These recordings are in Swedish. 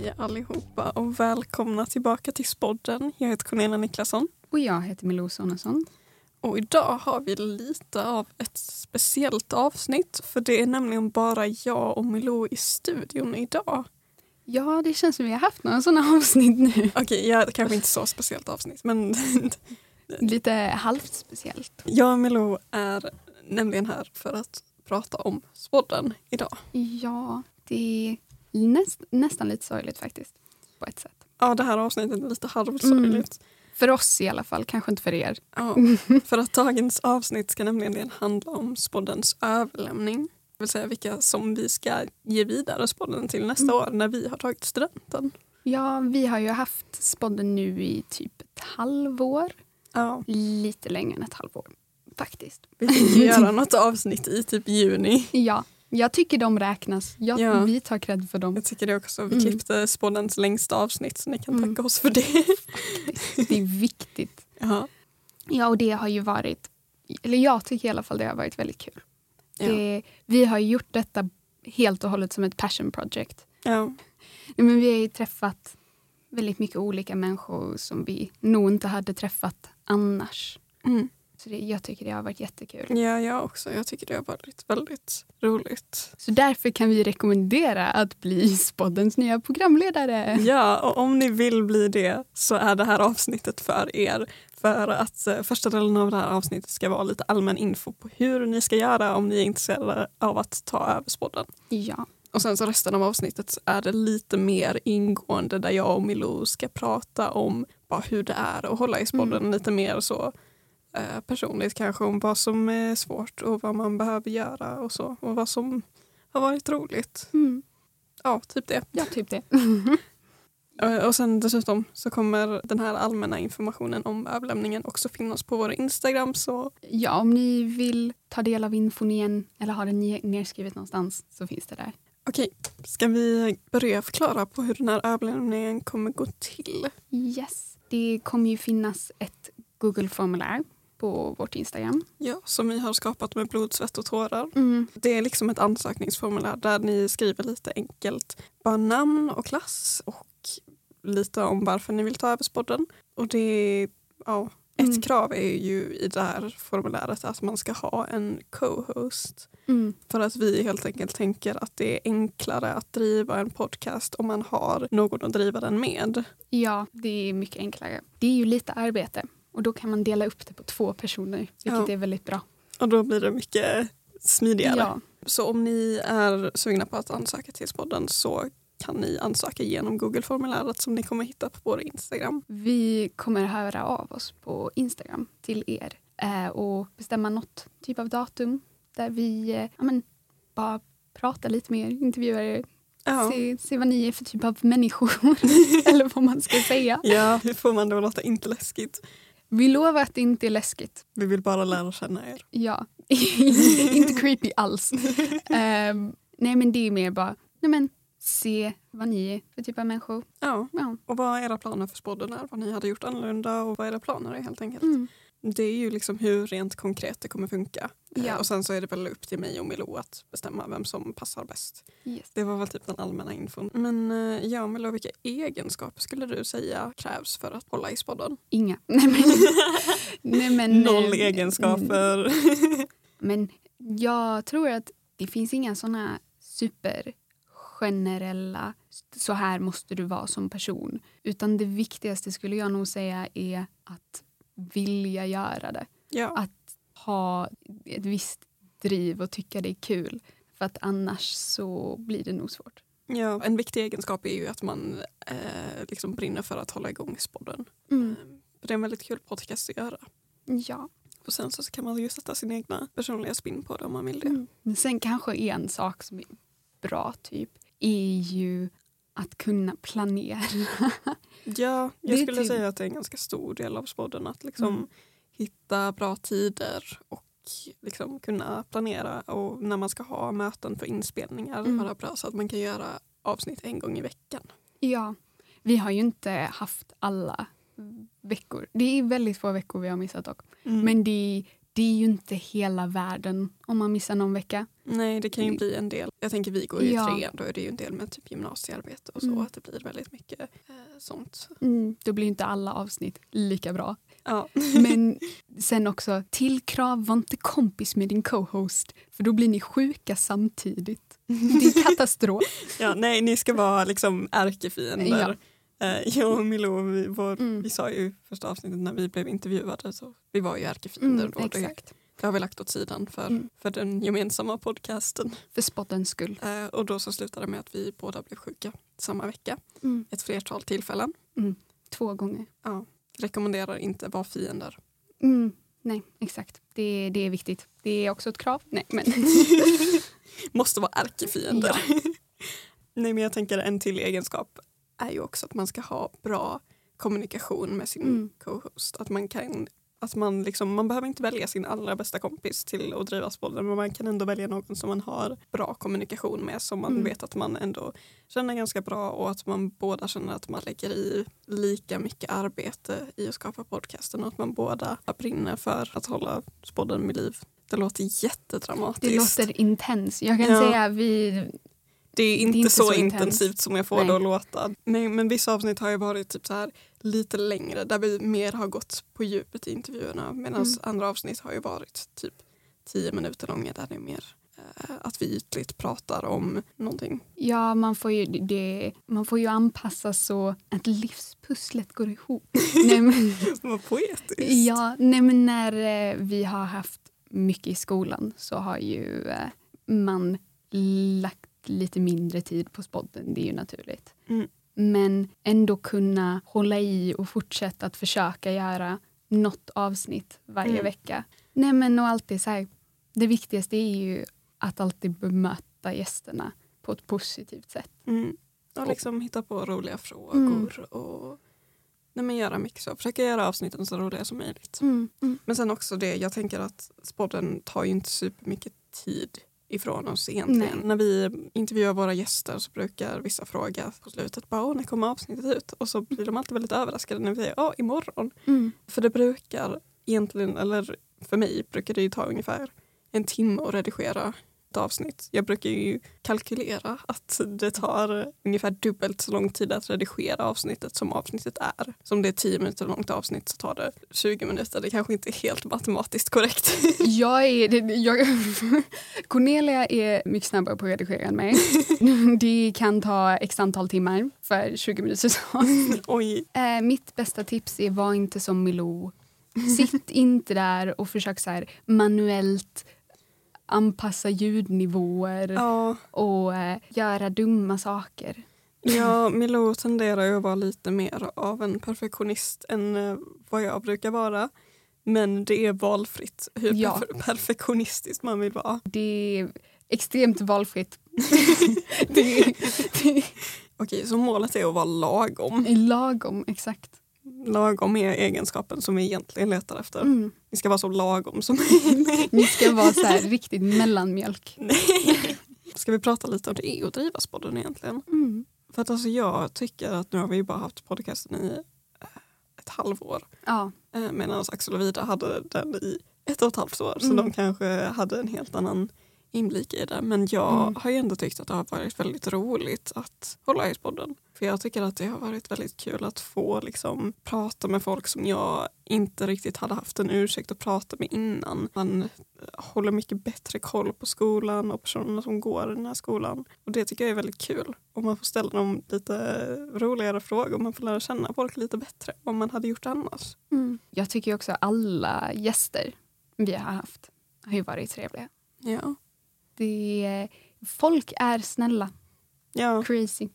Hej allihopa och välkomna tillbaka till Spodden. Jag heter Cornelia Niklasson. Och jag heter Milou Sonesson. Och idag har vi lite av ett speciellt avsnitt för det är nämligen bara jag och Milou i studion idag. Ja, det känns som vi har haft några sådana avsnitt nu. Okej, okay, ja, kanske inte så speciellt avsnitt men... lite halvt speciellt. Jag och Milou är nämligen här för att prata om Spodden idag. Ja, det näst, nästan lite sorgligt faktiskt. På ett sätt. Ja, det här avsnittet är lite halvsorgligt. Mm. För oss i alla fall, kanske inte för er. Ja, för att dagens avsnitt ska nämligen handla om Spoddens överlämning. Det vill säga vilka som vi ska ge vidare Spodden till nästa mm. år när vi har tagit studenten. Ja, vi har ju haft Spodden nu i typ ett halvår. Ja. Lite längre än ett halvår faktiskt. Vi fick göra något avsnitt i typ juni. Ja, jag tycker de räknas. Jag, ja. Vi tar cred för dem. Jag tycker det också. Vi mm. klippte Spånens längsta avsnitt så ni kan mm. tacka oss för det. det är viktigt. Ja. ja, och det har ju varit, eller jag tycker i alla fall det har varit väldigt kul. Ja. Det, vi har gjort detta helt och hållet som ett passion project. Ja. Men vi har ju träffat väldigt mycket olika människor som vi nog inte hade träffat annars. Mm. Så det, jag tycker det har varit jättekul. Ja, jag också. Jag tycker det har varit väldigt roligt. Så därför kan vi rekommendera att bli Spoddens nya programledare. Ja, och om ni vill bli det så är det här avsnittet för er. För att eh, första delen av det här avsnittet ska vara lite allmän info på hur ni ska göra om ni är intresserade av att ta över Spodden. Ja. Och sen så resten av avsnittet är det lite mer ingående där jag och Milou ska prata om bara hur det är att hålla i Spodden. Mm. Lite mer så eh, personligt kanske om vad som är svårt och vad man behöver göra och så. Och vad som har varit roligt. Mm. Ja, typ det. Ja, typ det. och sen dessutom så kommer den här allmänna informationen om överlämningen också finnas på vår Instagram. Så... Ja, om ni vill ta del av infon igen eller ha den nedskrivet någonstans så finns det där. Okej, ska vi börja förklara på hur den här överlämningen kommer gå till? Yes. Det kommer ju finnas ett Google-formulär på vårt Instagram. Ja, som vi har skapat med blod, svett och tårar. Mm. Det är liksom ett ansökningsformulär där ni skriver lite enkelt bara namn och klass och lite om varför ni vill ta över spodden. Och det ja, ett mm. krav är ju i det här formuläret att man ska ha en co-host. Mm. För att vi helt enkelt tänker att det är enklare att driva en podcast om man har någon att driva den med. Ja, det är mycket enklare. Det är ju lite arbete och då kan man dela upp det på två personer, vilket ja. är väldigt bra. Och då blir det mycket smidigare. Ja. Så om ni är sugna på att ansöka till podden så kan ni ansöka genom Google-formuläret som ni kommer hitta på vår Instagram. Vi kommer höra av oss på Instagram till er eh, och bestämma något typ av datum där vi eh, ja, men, bara pratar lite mer, intervjuar er, Ja. Se, se vad ni är för typ av människor. Eller vad man ska säga. Ja, hur får man det att låta inte läskigt? Vi lovar att det inte är läskigt. Vi vill bara lära känna er. Ja, inte creepy alls. um, nej men det är mer bara, nej men se vad ni är för typ av människor. Ja, ja. och vad era planer för spodden är, vad ni hade gjort annorlunda och vad era planer är helt enkelt. Mm det är ju liksom hur rent konkret det kommer funka. Eh, ja. Och sen så är det väl upp till mig och Milou att bestämma vem som passar bäst. Yes. Det var väl typ den allmänna infon. Men eh, ja, Milou, vilka egenskaper skulle du säga krävs för att hålla i spodden? Inga. Nej, men, nej, men, Noll eh, egenskaper. men jag tror att det finns inga såna supergenerella så här måste du vara som person. Utan det viktigaste skulle jag nog säga är att vilja göra det. Ja. Att ha ett visst driv och tycka det är kul. För att annars så blir det nog svårt. Ja, en viktig egenskap är ju att man eh, liksom brinner för att hålla igång spodden. Mm. Eh, det är en väldigt kul podcast att göra. Ja. Och sen så kan man ju sätta sin egna personliga spin på det om man vill det. Mm. Men sen kanske en sak som är bra typ är ju att kunna planera. Ja, jag skulle typ... säga att det är en ganska stor del av spodden att liksom mm. hitta bra tider och liksom kunna planera och när man ska ha möten för inspelningar mm. vara bra så att man kan göra avsnitt en gång i veckan. Ja, vi har ju inte haft alla veckor. Det är väldigt få veckor vi har missat dock. Mm. Men det, det är ju inte hela världen om man missar någon vecka. Nej, det kan ju bli en del. Jag tänker vi går ju ja. trean, då är det ju en del med typ gymnasiearbete och så. Mm. Att det blir väldigt mycket eh, sånt. Mm. Då blir inte alla avsnitt lika bra. Ja. Men sen också, till krav var inte kompis med din co-host för då blir ni sjuka samtidigt. Det är katastrof. ja, nej, ni ska vara liksom ärkefiender. Ja. Eh, jag och Milo, vi, var, mm. vi sa ju första avsnittet när vi blev intervjuade, så vi var ju ärkefiender mm, då. Exakt. Det har vi lagt åt sidan för, mm. för den gemensamma podcasten. För spottens skull. Eh, och då så slutade det med att vi båda blev sjuka samma vecka. Mm. Ett flertal tillfällen. Mm. Två gånger. Ja. Rekommenderar inte vara fiender. Mm. Nej, exakt. Det, det är viktigt. Det är också ett krav. Nej, men. Måste vara ärkefiender. Ja. Nej, men jag tänker en till egenskap är ju också att man ska ha bra kommunikation med sin mm. co-host. Att man kan att man, liksom, man behöver inte välja sin allra bästa kompis till att driva podden men man kan ändå välja någon som man har bra kommunikation med som man mm. vet att man ändå känner ganska bra och att man båda känner att man lägger i lika mycket arbete i att skapa podcasten och att man båda brinner för att hålla podden med liv. Det låter jättedramatiskt. Det låter intens. Jag kan ja. säga vi det är inte, det är inte så, så intensivt som jag får Nej. det att låta. Men, men vissa avsnitt har ju varit typ så här lite längre där vi mer har gått på djupet i intervjuerna medan mm. andra avsnitt har ju varit typ tio minuter långa där det är mer eh, att vi ytligt pratar om någonting. Ja, man får ju, det, man får ju anpassa så att livspusslet går ihop. nej, men, Vad poetiskt. Ja, nej, men när eh, vi har haft mycket i skolan så har ju eh, man lagt lite mindre tid på spodden, det är ju naturligt. Mm. Men ändå kunna hålla i och fortsätta att försöka göra något avsnitt varje mm. vecka. Nej men och alltid så här, det viktigaste är ju att alltid bemöta gästerna på ett positivt sätt. Mm. Och liksom och, hitta på roliga frågor mm. och nej men göra mycket så. Försöka göra avsnitten så roliga som möjligt. Mm. Mm. Men sen också det, jag tänker att spodden tar ju inte supermycket tid ifrån oss egentligen. Nej. När vi intervjuar våra gäster så brukar vissa fråga på slutet bara när kommer avsnittet ut? Och så blir de alltid väldigt överraskade när vi säger ja imorgon. Mm. För det brukar egentligen, eller för mig brukar det ta ungefär en timme att redigera avsnitt. Jag brukar ju kalkylera att det tar ungefär dubbelt så lång tid att redigera avsnittet som avsnittet är. Så om det är 10 minuter långt avsnitt så tar det 20 minuter. Det kanske inte är helt matematiskt korrekt. Jag är, jag, Cornelia är mycket snabbare på att redigera än mig. Det kan ta x antal timmar för 20 minuters avsnitt. Oj. Eh, mitt bästa tips är var inte som Milou. Sitt inte där och försök så här manuellt anpassa ljudnivåer ja. och eh, göra dumma saker. Ja, Milou tenderar ju att vara lite mer av en perfektionist än eh, vad jag brukar vara. Men det är valfritt hur ja. perfektionistiskt man vill vara. Det är extremt valfritt. det, det. Okej, så målet är att vara lagom? Lagom, exakt. Lagom är egenskapen som vi egentligen letar efter. Mm. Vi ska vara så lagom som möjligt. Ni ska vara så här, riktigt mellanmjölk. Ska vi prata lite om det är att driva podden egentligen? Mm. För att alltså jag tycker att nu har vi bara haft podcasten i eh, ett halvår. Ja. Eh, medan Axel och Vida hade den i ett och ett halvt år. Så mm. de kanske hade en helt annan inblick i det. Men jag mm. har ju ändå tyckt att det har varit väldigt roligt att hålla i podden. För jag tycker att det har varit väldigt kul att få liksom, prata med folk som jag inte riktigt hade haft en ursäkt att prata med innan. Man håller mycket bättre koll på skolan och personerna som går i den här skolan. Och det tycker jag är väldigt kul. Och man får ställa dem lite roligare frågor. Man får lära känna folk lite bättre än vad man hade gjort annars. Mm. Jag tycker också alla gäster vi har haft har ju varit trevliga. Ja. Det, folk är snälla. Ja. Crazy.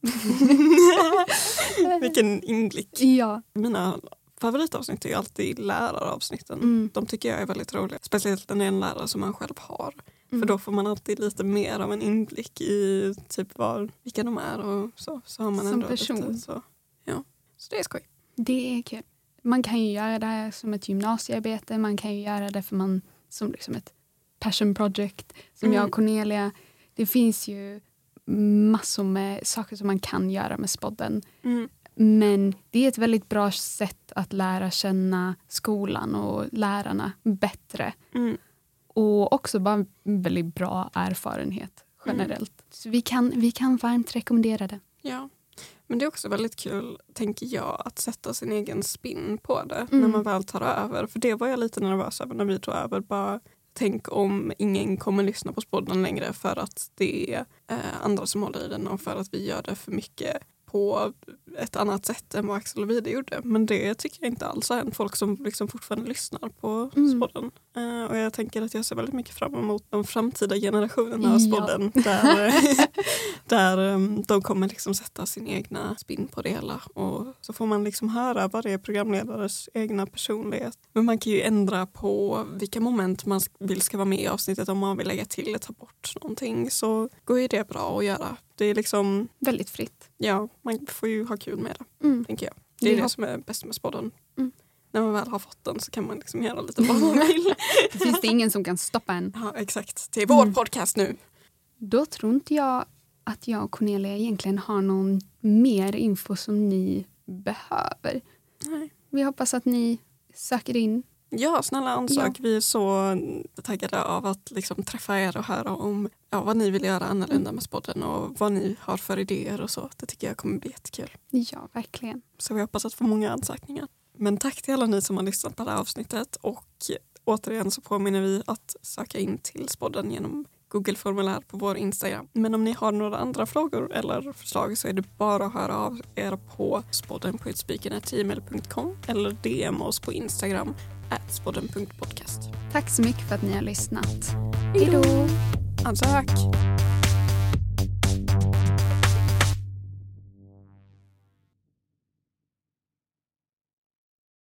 Vilken inblick. Ja. Mina favoritavsnitt är alltid läraravsnitten. Mm. De tycker jag är väldigt roliga. Speciellt när det är en lärare som man själv har. Mm. För då får man alltid lite mer av en inblick i typ var, vilka de är och så. så har man som person. Lite, så, ja. så det är skoj. Det är kul. Man kan ju göra det som ett gymnasiearbete. Man kan ju göra det för man som liksom ett passion project som mm. jag och Cornelia. Det finns ju massor med saker som man kan göra med spodden. Mm. Men det är ett väldigt bra sätt att lära känna skolan och lärarna bättre. Mm. Och också bara en väldigt bra erfarenhet generellt. Mm. Så vi kan, vi kan varmt rekommendera det. Ja. Men det är också väldigt kul, tänker jag, att sätta sin egen spin på det mm. när man väl tar över. För det var jag lite nervös över när vi tog över. Bara, tänk om ingen kommer lyssna på Spodden längre för att det är eh, andra som håller i den och för att vi gör det för mycket på ett annat sätt än vad Axel och Vide gjorde. Men det tycker jag inte alls har hänt. Folk som liksom fortfarande lyssnar på mm. Spodden. Uh, och jag tänker att jag ser väldigt mycket fram emot de framtida generationerna av Spodden. Ja. Där, där um, de kommer liksom sätta sin egna spin på det hela. Och så får man liksom höra varje programledares egna personlighet. Men man kan ju ändra på vilka moment man vill ska vara med i avsnittet. Om man vill lägga till eller ta bort någonting så går ju det bra att göra. Det är liksom... Väldigt fritt. Ja, man får ju ha kul med det. Mm. Tänker jag. Det är ja. det som är bäst med Spodden. Mm när man väl har fått den så kan man liksom göra lite vad man vill. det finns det ingen som kan stoppa en. Ja, exakt. Det är vår mm. podcast nu. Då tror inte jag att jag och Cornelia egentligen har någon mer info som ni behöver. Nej. Vi hoppas att ni söker in. Ja, snälla ansök. Ja. Vi är så taggade av att liksom träffa er och höra om ja, vad ni vill göra annorlunda med spodden och vad ni har för idéer och så. Det tycker jag kommer bli jättekul. Ja, verkligen. Så vi hoppas att få många ansökningar. Men tack till alla ni som har lyssnat på det här avsnittet och återigen så påminner vi att söka in till spodden genom Google-formulär på vår Instagram. Men om ni har några andra frågor eller förslag så är det bara att höra av er på spodden.spiken.gmail.com eller DM oss på Instagram spodden.podcast. Tack så mycket för att ni har lyssnat. Hej då! Ansök!